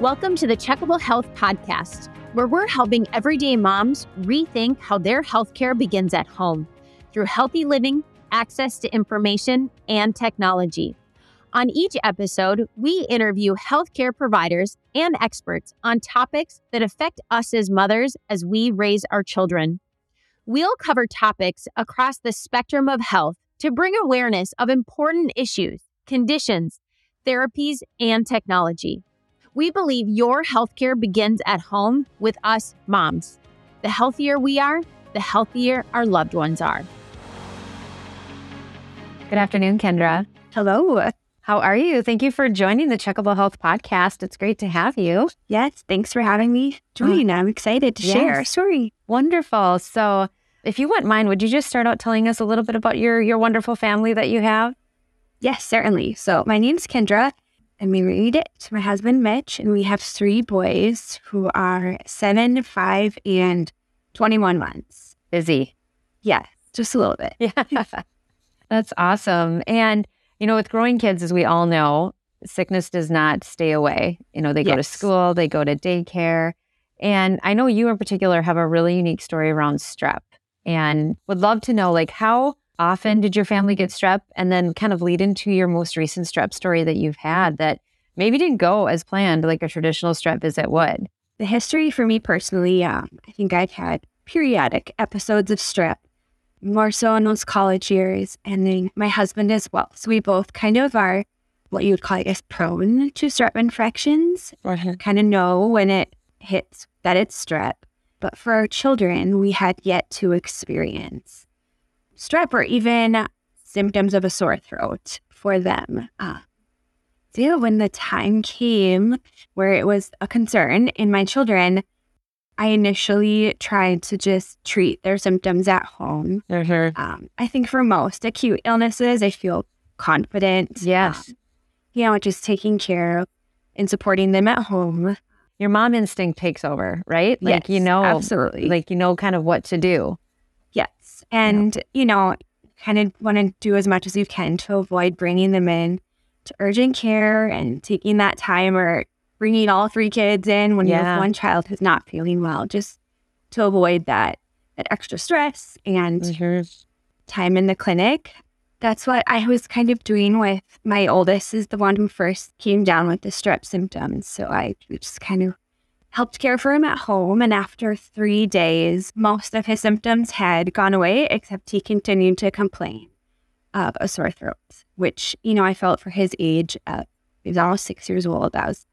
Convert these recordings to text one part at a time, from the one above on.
Welcome to the Checkable Health Podcast, where we're helping everyday moms rethink how their healthcare begins at home through healthy living, access to information, and technology. On each episode, we interview healthcare providers and experts on topics that affect us as mothers as we raise our children. We'll cover topics across the spectrum of health to bring awareness of important issues, conditions, therapies, and technology. We believe your healthcare begins at home with us moms. The healthier we are, the healthier our loved ones are. Good afternoon, Kendra. Hello. How are you? Thank you for joining the Checkable Health podcast. It's great to have you. Yes, thanks for having me join. Oh, I'm excited to share our story. Wonderful. So, if you wouldn't mind, would you just start out telling us a little bit about your your wonderful family that you have? Yes, certainly. So, my name's Kendra. I'm married to my husband, Mitch, and we have three boys who are seven, five, and 21 months. Busy. Yeah, just a little bit. Yeah. That's awesome. And, you know, with growing kids, as we all know, sickness does not stay away. You know, they go to school, they go to daycare. And I know you in particular have a really unique story around strep and would love to know like how often did your family get strep and then kind of lead into your most recent strep story that you've had that maybe didn't go as planned like a traditional strep visit would. The history for me personally, um, I think I've had periodic episodes of strep, more so in those college years, and then my husband as well. So we both kind of are what you would call, I guess, prone to strep infections. kind of know when it hits that it's strep. But for our children, we had yet to experience strep or even symptoms of a sore throat for them. Uh, so, yeah, when the time came where it was a concern in my children, I initially tried to just treat their symptoms at home. Um, I think for most acute illnesses, I feel confident. Yes. um, you know, just taking care of and supporting them at home. Your mom instinct takes over, right? Like you know absolutely. like you know kind of what to do. Yes. And, you know, kind of want to do as much as you can to avoid bringing them in to urgent care and taking that time or bringing all three kids in when you have one child who's not feeling well, just to avoid that, that extra stress and mm-hmm. time in the clinic. That's what I was kind of doing with my oldest is the one who first came down with the strep symptoms. So I just kind of helped care for him at home. And after three days, most of his symptoms had gone away, except he continued to complain of a sore throat, which, you know, I felt for his age, uh, he was almost six years old. That was,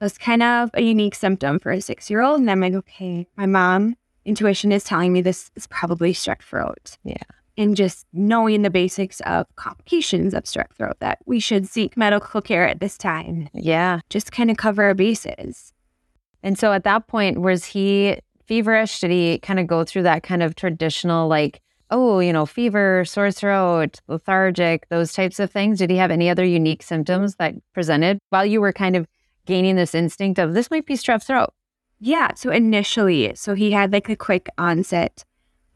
that was kind of a unique symptom for a six year old. And I'm like, okay, my mom intuition is telling me this is probably strep throat. Yeah. And just knowing the basics of complications of strep throat, that we should seek medical care at this time, Yeah. just kind of cover our bases. And so at that point, was he feverish? Did he kind of go through that kind of traditional, like, oh, you know, fever, sore throat, lethargic, those types of things? Did he have any other unique symptoms that presented while you were kind of gaining this instinct of this might be strep throat? Yeah. So initially, so he had like a quick onset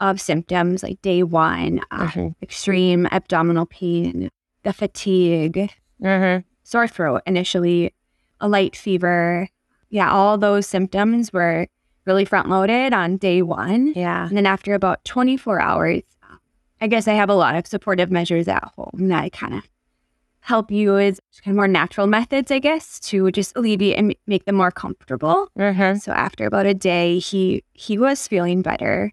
of symptoms like day one, uh, Mhm. extreme abdominal pain, the fatigue, Mm-hmm. sore throat initially, a light fever. Yeah, all those symptoms were really front loaded on day one. Yeah. And then after about 24 hours, I guess I have a lot of supportive measures at home that I kind of help use kind of more natural methods, I guess, to just alleviate and make them more comfortable. Mm-hmm. So after about a day, he he was feeling better,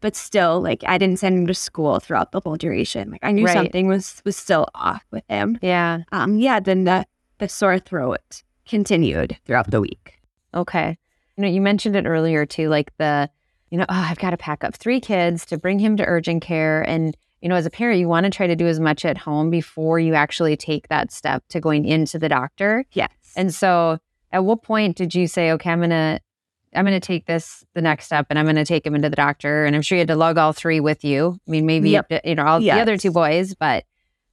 but still, like I didn't send him to school throughout the whole duration. Like I knew Right. something was was still off with him. Yeah. Um, yeah. Then the the sore throat continued throughout the week. Okay. You know, you mentioned it earlier too, like the, you know, oh, I've got to pack up three kids to bring him to urgent care. And, you know, as a parent, you want to try to do as much at home before you actually take that step to going into the doctor. Yes. And so at what point did you say, okay, I'm going to, I'm going to take this the next step and I'm going to take him into the doctor. And I'm sure you had to lug all three with you. I mean, maybe, Yep. you know, all the other two boys, but,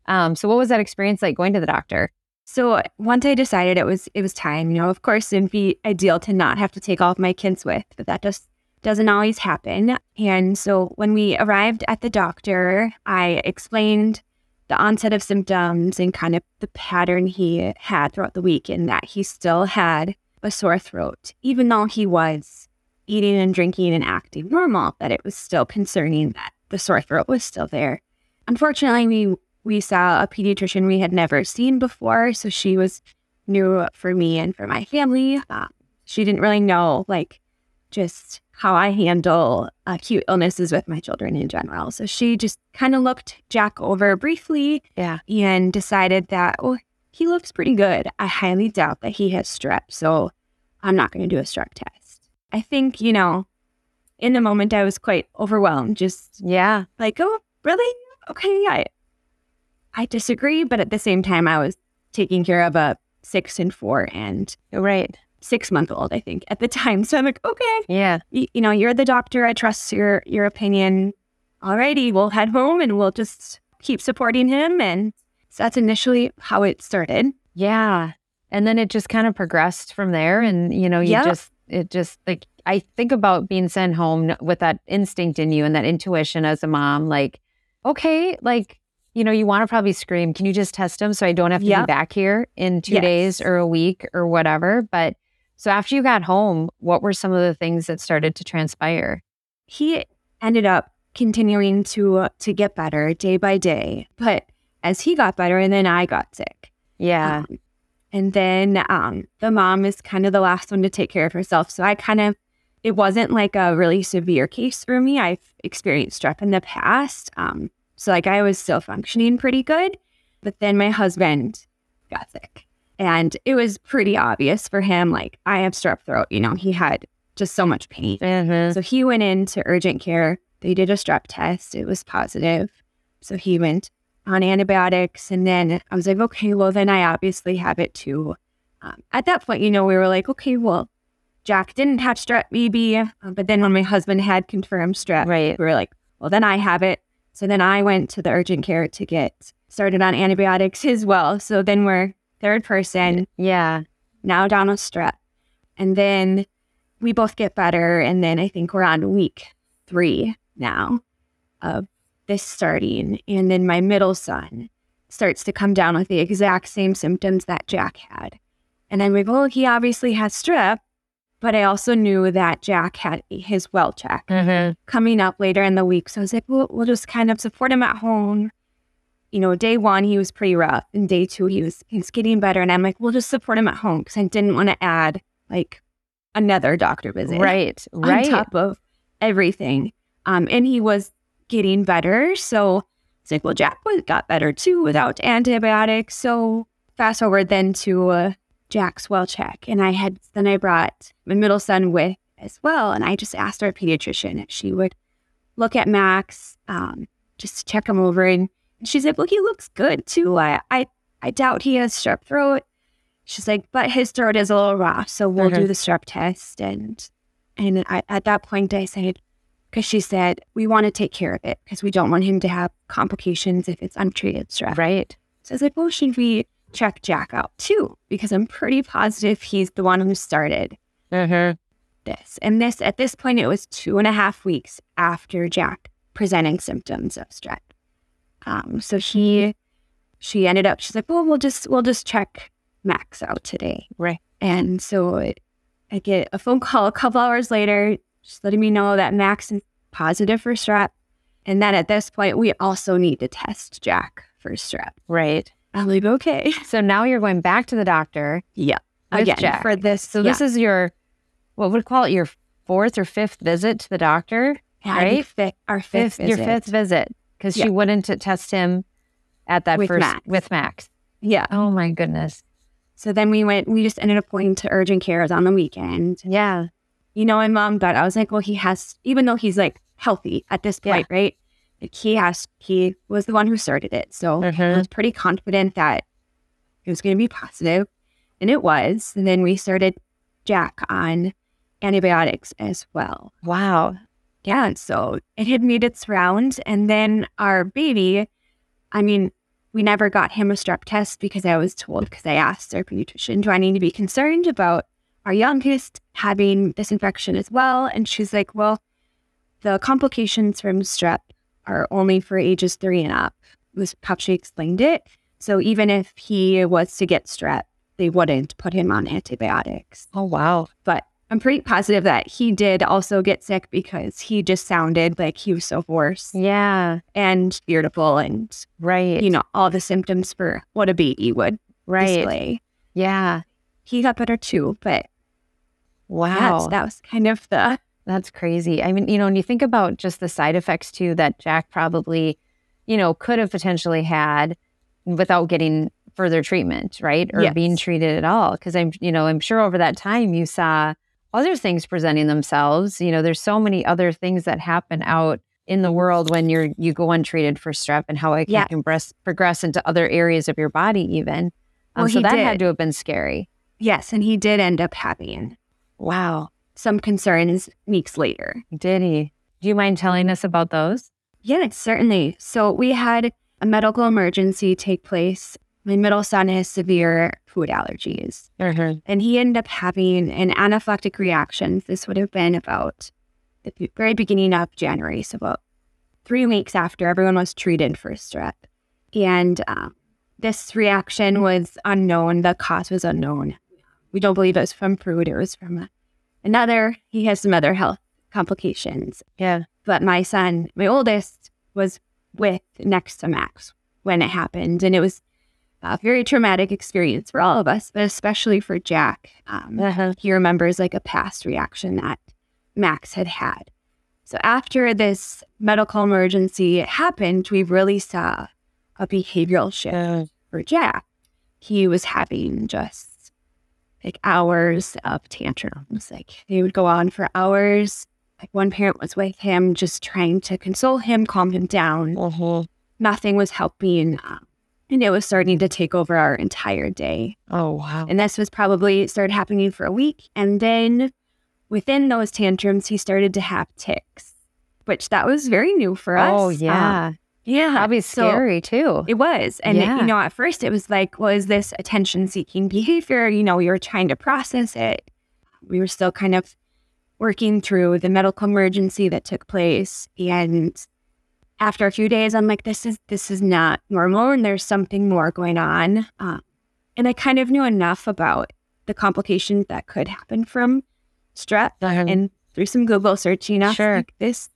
um, so what was that experience like going to the doctor? So once I decided it was it was time, you know, of course it'd be ideal to not have to take all of my kids with, but that just doesn't always happen. And so when we arrived at the doctor, I explained the onset of symptoms and kind of the pattern he had throughout the week and that he still had a sore throat, even though he was eating and drinking and acting normal, that it was still concerning that the sore throat was still there. Unfortunately, we we saw a pediatrician we had never seen before, so she was new for me and for my family. Uh, she didn't really know like just how I handle acute illnesses with my children in general. So she just kind of looked Jack over briefly Yeah. and decided that, oh, he looks pretty good. I highly doubt that he has strep. So I'm not going to do a strep test. I think, you know, in the moment I was quite overwhelmed, just Yeah. like, oh, really? Okay. I, I disagree. But at the same time, I was taking care of a six and four and oh, Right. six month old, I think, at the time. So I'm like, okay, Yeah. you, you know, you're the doctor. I trust your your opinion. Alrighty, we'll head home and we'll just keep supporting him. And so that's initially how it started. Yeah. And then it just kind of progressed from there. And, you know, you Yeah. just, it just like, I think about being sent home with that instinct in you and that intuition as a mom, like, okay, like, you know, you want to probably scream, can you just test him so I don't have to Yep. be back here in two Yes. days or a week or whatever? But so after you got home, what were some of the things that started to transpire? He ended up continuing to to get better day by day. But as he got better, and then I got sick. Yeah. Um, and then um, the mom is kind of the last one to take care of herself. So I kind of, it wasn't like a really severe case for me. I've experienced strep in the past. Um, so like I was still functioning pretty good. But then my husband got sick. And it was pretty obvious for him, like, I have strep throat. You know, he had just so much pain. Mhm. So he went into urgent care. They did a strep test. It was positive. So he went on antibiotics. And then I was like, okay, well, then I obviously have it too. Um, at that point, you know, we were like, okay, well, Jack didn't have strep, maybe. Uh, but then when my husband had confirmed strep, Right. we were like, well, then I have it. So then I went to the urgent care to get started on antibiotics as well. So then we're third person Yeah. now down with strep. And then we both get better. And then I think we're on week three now of this starting. And then my middle son starts to come down with the exact same symptoms that Jack had. And I'm like, well, he obviously has strep. But I also knew that Jack had his well check Mhm. coming up later in the week. So I was like, well, we'll just kind of support him at home. You know, day one, he was pretty rough. And day two, he was he's getting better. And I'm like, we'll just support him at home because I didn't want to add like another doctor visit Right. Right. on top of everything. Um, and he was getting better. So it's like, well, Jack was, got better too without antibiotics. So fast forward then to uh, Jack's well check. And I had, then I brought my middle son with as well. And I just asked our pediatrician if she would look at Max, um, just to check him over. And she said, well, he looks good too. I, I, I doubt he has strep throat. She's like, but his throat is a little raw. So we'll do the strep test. And, and I, at that point I said, because she said, we want to take care of it because we don't want him to have complications if it's untreated strep. Right. So I was like, well, should we check Jack out too? Because I'm pretty positive he's the one who started Mhm. this. And this, at this point, it was two and a half weeks after Jack presenting symptoms of strep. Um, so he, she ended up, she's like, well, we'll just, we'll just check Max out today. Right. And so it, I get a phone call a couple hours later, just letting me know that Max is positive for strep. And then at this point, we also need to test Jack for strep. Right. I'm like, okay. So now you're going back to the doctor Yeah. Again, Jack. for this. So this is your, what would we call it, your fourth or fifth visit to the doctor? yeah, right? Fifth, our fifth, Your visit. fifth visit because Yeah. she wouldn't test him at that With first Max. with Max. Yeah. Oh my goodness. So then we went, we just ended up going to urgent cares on the weekend. Yeah. You know, my mom thought, I was like, well, he has, even though he's like healthy at this Yeah. point, right? He has, he was the one who started it. So I Mhm. was pretty confident that it was going to be positive, And it was. And then we started Jack on antibiotics as well. Wow. Yeah. So it had made its round. And then our baby, I mean, we never got him a strep test because I was told, because I asked our pediatrician, do I need to be concerned about our youngest having this infection as well? And she's like, well, the complications from strep are only for ages three and up, was how she explained it. So even if he was to get strep they wouldn't put him on antibiotics. Oh, wow. But I'm pretty positive that he did also get sick because he just sounded like he was so hoarse Yeah. and irritable and, Right. you know, all the symptoms for what a baby would right. display. Yeah. He got better too, but Wow. that's, that was kind of the, That's crazy. I mean, you know, when you think about just the side effects too that Jack probably, you know, could have potentially had without getting further treatment, right? Or Yes. being treated at all. Cause I'm, you know, I'm sure over that time you saw other things presenting themselves. You know, there's so many other things that happen out in the world when you're you go untreated for strep and how it can Yeah. compress, progress into other areas of your body even. Um, Well, so that had to have been scary. yes. And he did end up having Wow. Some concerns weeks later. Did he? Do you mind telling us about those? Yeah, certainly. So we had a medical emergency take place. My middle son has severe food allergies, and he ended up having an anaphylactic reaction. This would have been about the very beginning of January, so about three weeks after everyone was treated for strep. And um, this reaction was unknown. The cause was unknown. We don't believe it was from food. It was from a, another. He has some other health complications Yeah. but my son, my oldest, was with next to Max when it happened. And it was a very traumatic experience for all of us, but especially for Jack. Um, Uh-huh. he remembers like a past reaction that Max had had. So after this medical emergency happened, we really saw a behavioral shift Yeah. for Jack. He was having just like hours of tantrums. Like they would go on for hours. Like one parent was with him, just trying to console him, calm him down. Mhm. Nothing was helping. um, And it was starting to take over our entire day. Oh wow. And this was probably started happening for a week. And then within those tantrums, he started to have tics, which that was very new for us. Oh Um, yeah. Probably So- scary too. it was. And, Yeah. you know, at first it was like, was this attention seeking behavior? You know, we were trying to process it. We were still kind of working through the medical emergency that took place. And after a few days, I'm like, this is this is not normal, and there's something more going on. Um, and I kind of knew enough about the complications that could happen from strep, and through some Google searching, I was Sure. like, this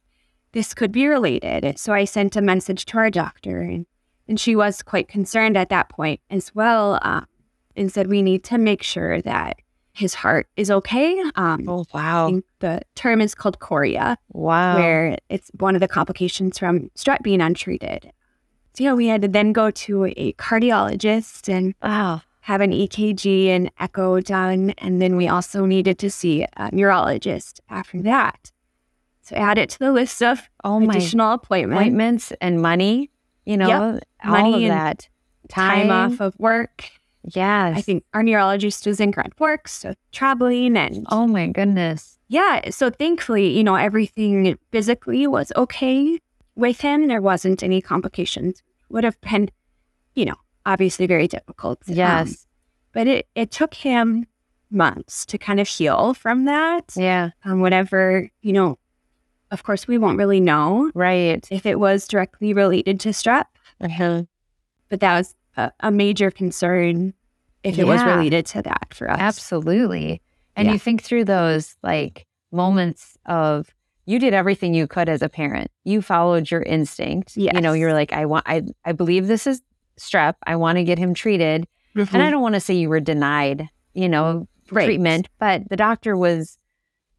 this could be related. So I sent a message to our doctor, and and she was quite concerned at that point as well, um, and said we need to make sure that his heart is okay. Um, oh wow. the term is called chorea Wow. where it's one of the complications from strep being untreated. So, yeah, we had to then go to a cardiologist and wow. have an EKG and echo done. And then we also needed to see a neurologist after that. So, add it to the list of Oh additional appointments, appointments and money, you know, all Money of and that. time off of work. Yes. I think our neurologist was in Grand Forks, so traveling and Oh my goodness. Yeah. So thankfully, you know, everything physically was okay with him. There wasn't any complications. Would have been, you know, obviously very difficult. Um, Yes. but it, it took him months to kind of heal from that. yeah. Um, whatever, you know, of course, we won't really know Right. if it was directly related to strep, Uh-huh. but that was a, a major concern if it was related to that for us. Absolutely. And Yeah. you think through those like moments of you did everything you could as a parent. You followed your instinct. You know, you're like, I want I I believe this is strep. I want to get him treated. And I don't want to say you were denied, you know, Right. treatment, but the doctor was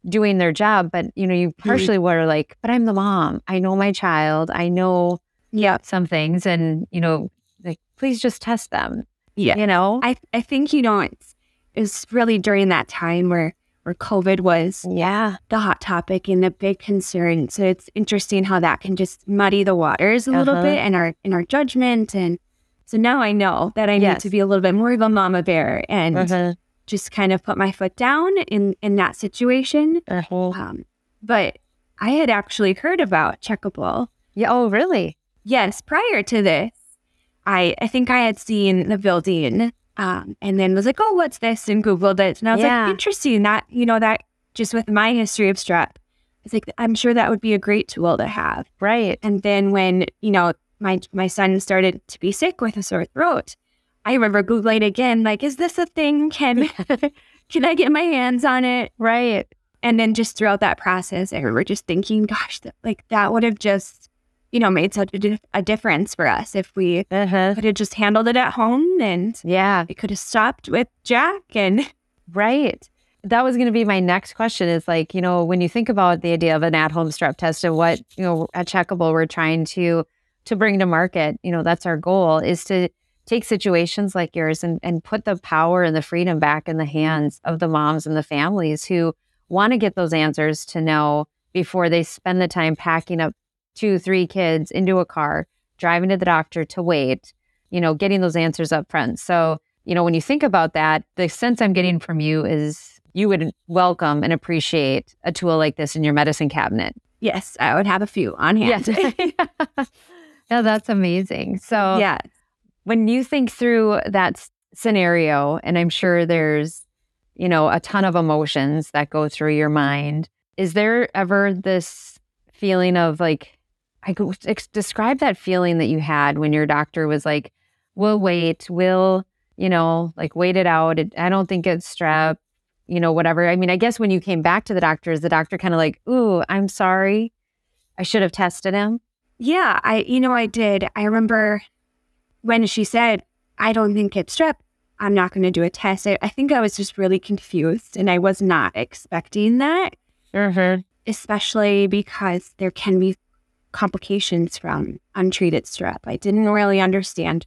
doing their job. But you know, you Mm-hmm. partially were like, but I'm the mom. I know my child. I know Yeah. some things, and you know, like please just test them. Yeah. You know. I, I think, you know, it's, it's really during that time where, where COVID was yeah. the hot topic and the big concern. So it's interesting how that can just muddy the waters a little Uh-huh. bit in our in our judgment. And so now I know that I need to be a little bit more of a mama bear and Uh-huh. Just kind of put my foot down in in that situation. Uh-huh. Um, but I had actually heard about checkable. Yeah. Oh, really? Yes, prior to this, I I think I had seen the building um, and then was like, oh, what's this? And Googled it. And I was Yeah. like, interesting. That, you know, that just with my history of strep, it's like, I'm sure that would be a great tool to have. Right. And then when, you know, my my son started to be sick with a sore throat, I remember Googling again, like, is this a thing? Can can I get my hands on it? Right. And then just throughout that process, I remember just thinking, gosh, that, like that would have just, you know, made such a, di- a difference for us if we Uh-huh. could have just handled it at home and Yeah. we could have stopped with Jack and Right. That was going to be my next question is like, you know, when you think about the idea of an at-home strep test and what, you know, at Checkable we're trying to to bring to market, you know, that's our goal is to take situations like yours and and put the power and the freedom back in the hands of the moms and the families who want to get those answers to know before they spend the time packing up two, three kids into a car, driving to the doctor to wait, you know, getting those answers up front. So, you know, when you think about that, the sense I'm getting from you is you would welcome and appreciate a tool like this in your medicine cabinet. yes, I would have a few on hand. yeah, that's amazing. So, yeah. When you think through that scenario, and I'm sure there's, you know, a ton of emotions that go through your mind, is there ever this feeling of like, I could ex- describe that feeling that you had when your doctor was like, we'll wait, we'll, you know, like wait it out. It, I don't think it's strep, you know, whatever. I mean, I guess when you came back to the doctor, is the doctor kind of like, ooh, I'm sorry. I should have tested him. Yeah, I you know I did. I remember when she said, "I don't think it's strep. I'm not going to do a test." I, I think I was just really confused, and I was not expecting that, Mm-hmm. especially because there can be complications from untreated strep. I didn't really understand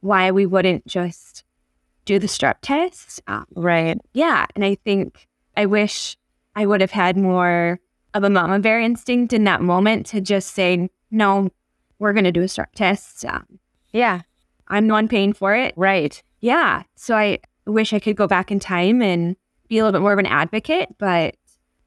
why we wouldn't just do the strep test. Um, Right. yeah, and I think I wish I would have had more of a mama bear instinct in that moment to just say, "No, we're going to do a strep test. Um, Yeah. I'm the one paying for it." Right. Yeah, so I wish I could go back in time and be a little bit more of an advocate, but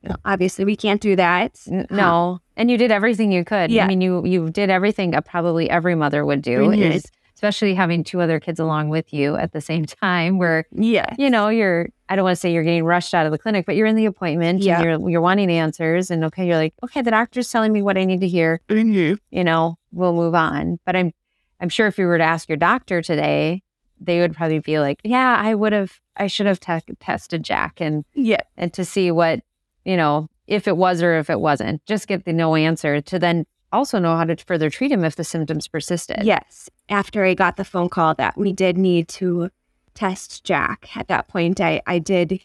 you know, obviously we can't do that. N- No, and you did everything you could. Yeah. I mean, you you did everything that probably every mother would do, Mhm. is especially having two other kids along with you at the same time. Where Yeah, you know you're, I don't want to say you're getting rushed out of the clinic, but you're in the appointment. Yeah. and you're you're wanting answers, and okay, you're like, okay, the doctor's telling me what I need to hear. And you know, we'll move on. But I'm I'm sure if you were to ask your doctor today, they would probably be like, yeah, I would have, I should have te- tested Jack and yeah, and to see what, you know, if it was or if it wasn't. Just get the no answer to then also know how to further treat him if the symptoms persisted. yes. After I got the phone call that we did need to test Jack, at that point, I I did,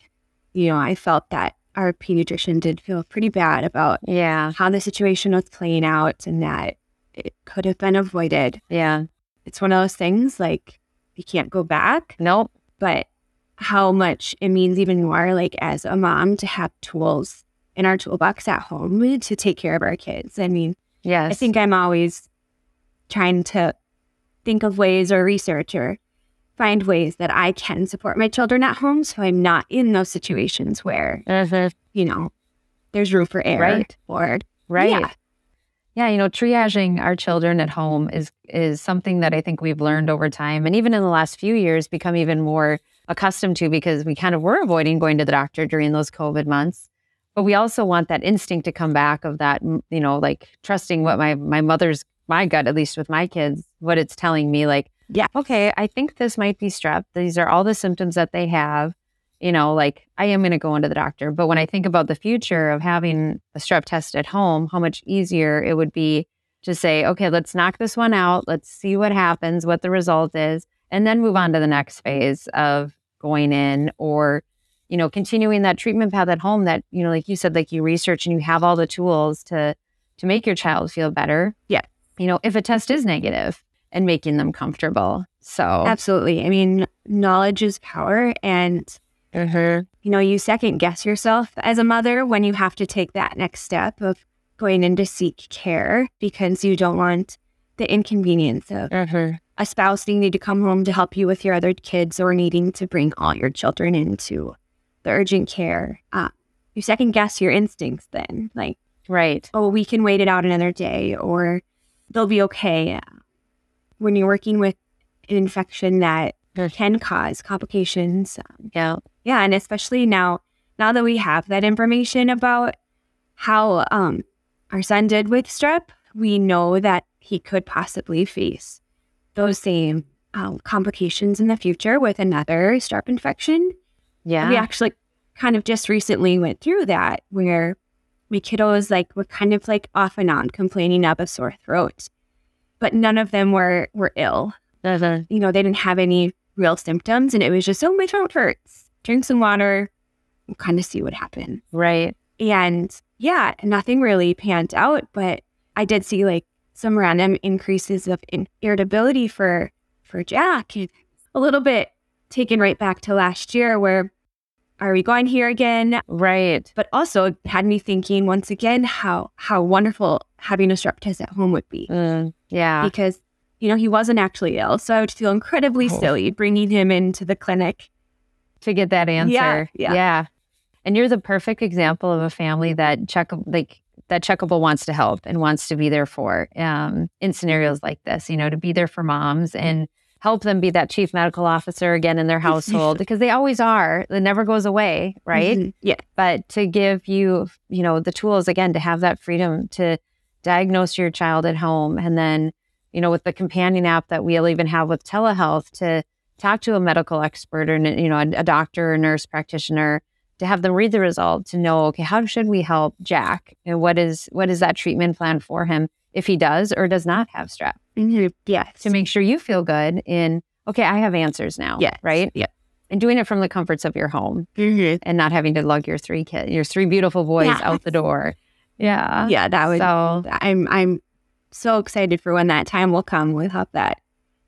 you know, I felt that our pediatrician did feel pretty bad about Yeah. how the situation was playing out and that it could have been avoided. Yeah. It's one of those things like you can't go back, Nope. but how much it means even more like as a mom to have tools in our toolbox at home to take care of our kids. I mean, Yes. I think I'm always trying to think of ways or research or find ways that I can support my children at home so I'm not in those situations where, Mhm. you know, there's room for error Right. or Right. Yeah. Yeah, you know, triaging our children at home is is something that I think we've learned over time and even in the last few years become even more accustomed to because we kind of were avoiding going to the doctor during those COVID months. But we also want that instinct to come back of that, mm, you know, like trusting what my my mother's my gut, at least with my kids, what it's telling me, like, Yeah. okay, I think this might be strep. These are all the symptoms that they have. You know, like I am going to go into the doctor. But when I think about the future of having a strep test at home, how much easier it would be to say, okay, let's knock this one out. Let's see what happens, what the result is, and then move on to the next phase of going in or, you know, continuing that treatment path at home that, you know, like you said, like you research and you have all the tools to to make your child feel better. Yeah. You know, if a test is negative and making them comfortable. So Absolutely. I mean, knowledge is power. And, Mhm. you know, you second guess yourself as a mother when you have to take that next step of going in to seek care because you don't want the inconvenience of Mhm. a spouse needing to come home to help you with your other kids or needing to bring all your children into the urgent care. Uh, you second guess your instincts then. Like, right. oh, we can wait it out another day or they'll be okay. When you're working with an infection that Sure. can cause complications. um, Yeah. Yeah, and especially now, now that we have that information about how um, our son did with strep, we know that he could possibly face those same um, complications in the future with another strep infection. Yeah. We actually kind of just recently went through that where we kiddos like were kind of like off and on complaining of a sore throat, but none of them were were ill. Uh-huh. You know, they didn't have any real symptoms, and it was just oh my throat hurts. Drink some water, and kind of see what happens. Right. And yeah, nothing really panned out, but I did see like some random increases of in- irritability for for Jack. And a little bit taken right back to last year where are we going here again? Right. But also it had me thinking once again how how wonderful having a strep test at home would be. Mm, yeah. Because you know, he wasn't actually ill. So I would feel incredibly Oh. silly bringing him into the clinic. To get that answer. yeah. Yeah. And you're the perfect example of a family that check like that checkable wants to help and wants to be there for um, in scenarios like this. You know, to be there for moms and help them be that chief medical officer again in their household because they always are. It never goes away, right? Mhm. Yeah. But to give you, you know, the tools again to have that freedom to diagnose your child at home and then, you know, with the companion app that we'll even have with telehealth to talk to a medical expert or you know a, a doctor or nurse practitioner to have them read the result to know okay how should we help jack and what is what is that treatment plan for him if he does or does not have strep Mhm. Yes. to make sure you feel good in okay i have answers now yeah right Yeah. and doing it from the comforts of your home Mhm. and not having to lug your three kids your three beautiful boys Yeah. out the door yeah Yeah, that would so I'm I'm so excited for when that time will come. We'll have that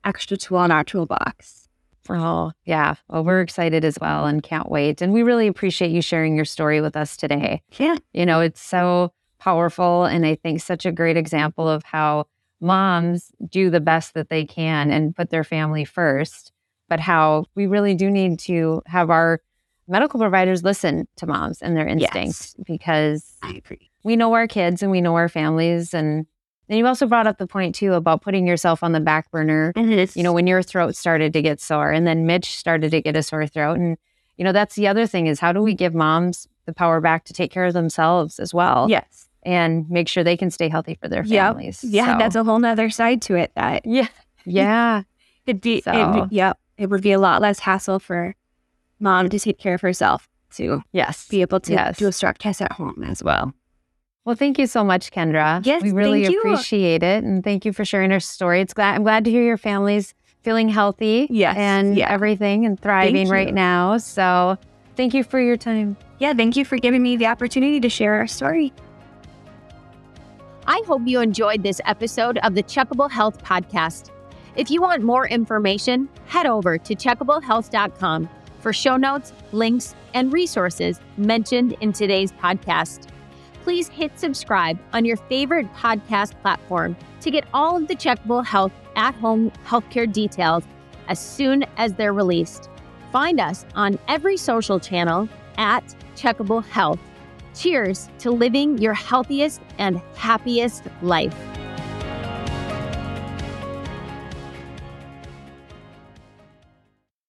extra tool in our toolbox. Oh, yeah. Well, we're excited as well and can't wait. And we really appreciate you sharing your story with us today. Yeah. You know, it's so powerful and I think such a great example of how moms do the best that they can and put their family first, but how we really do need to have our medical providers listen to moms and their instincts because I agree. we know our kids and we know our families and and you also brought up the point too about putting yourself on the back burner mm-hmm. you know, when your throat started to get sore and then Mitch started to get a sore throat. And, you know, that's the other thing is how do we give moms the power back to take care of themselves as well yes. and make sure they can stay healthy for their Yep. families? Yeah, So- that's a whole nother side to it that yeah. Yeah. it'd be So- it, yep. It would be a lot less hassle for mom to take care of herself to Yes. be able to Yes. do a strep test at home as well. Well, thank you so much, Kendra. Yes, we really thank you. appreciate it, and thank you for sharing your story. It's glad I'm glad to hear your family's feeling healthy, Yes, and yeah. everything, and thriving right now. So, thank you for your time. Yeah, thank you for giving me the opportunity to share our story. I hope you enjoyed this episode of the Checkable Health Podcast. If you want more information, head over to checkablehealth.com for show notes, links, and resources mentioned in today's podcast. Please hit subscribe on your favorite podcast platform to get all of the Checkable Health at home healthcare details as soon as they're released. Find us on every social channel at Checkable Health. Cheers to living your healthiest and happiest life.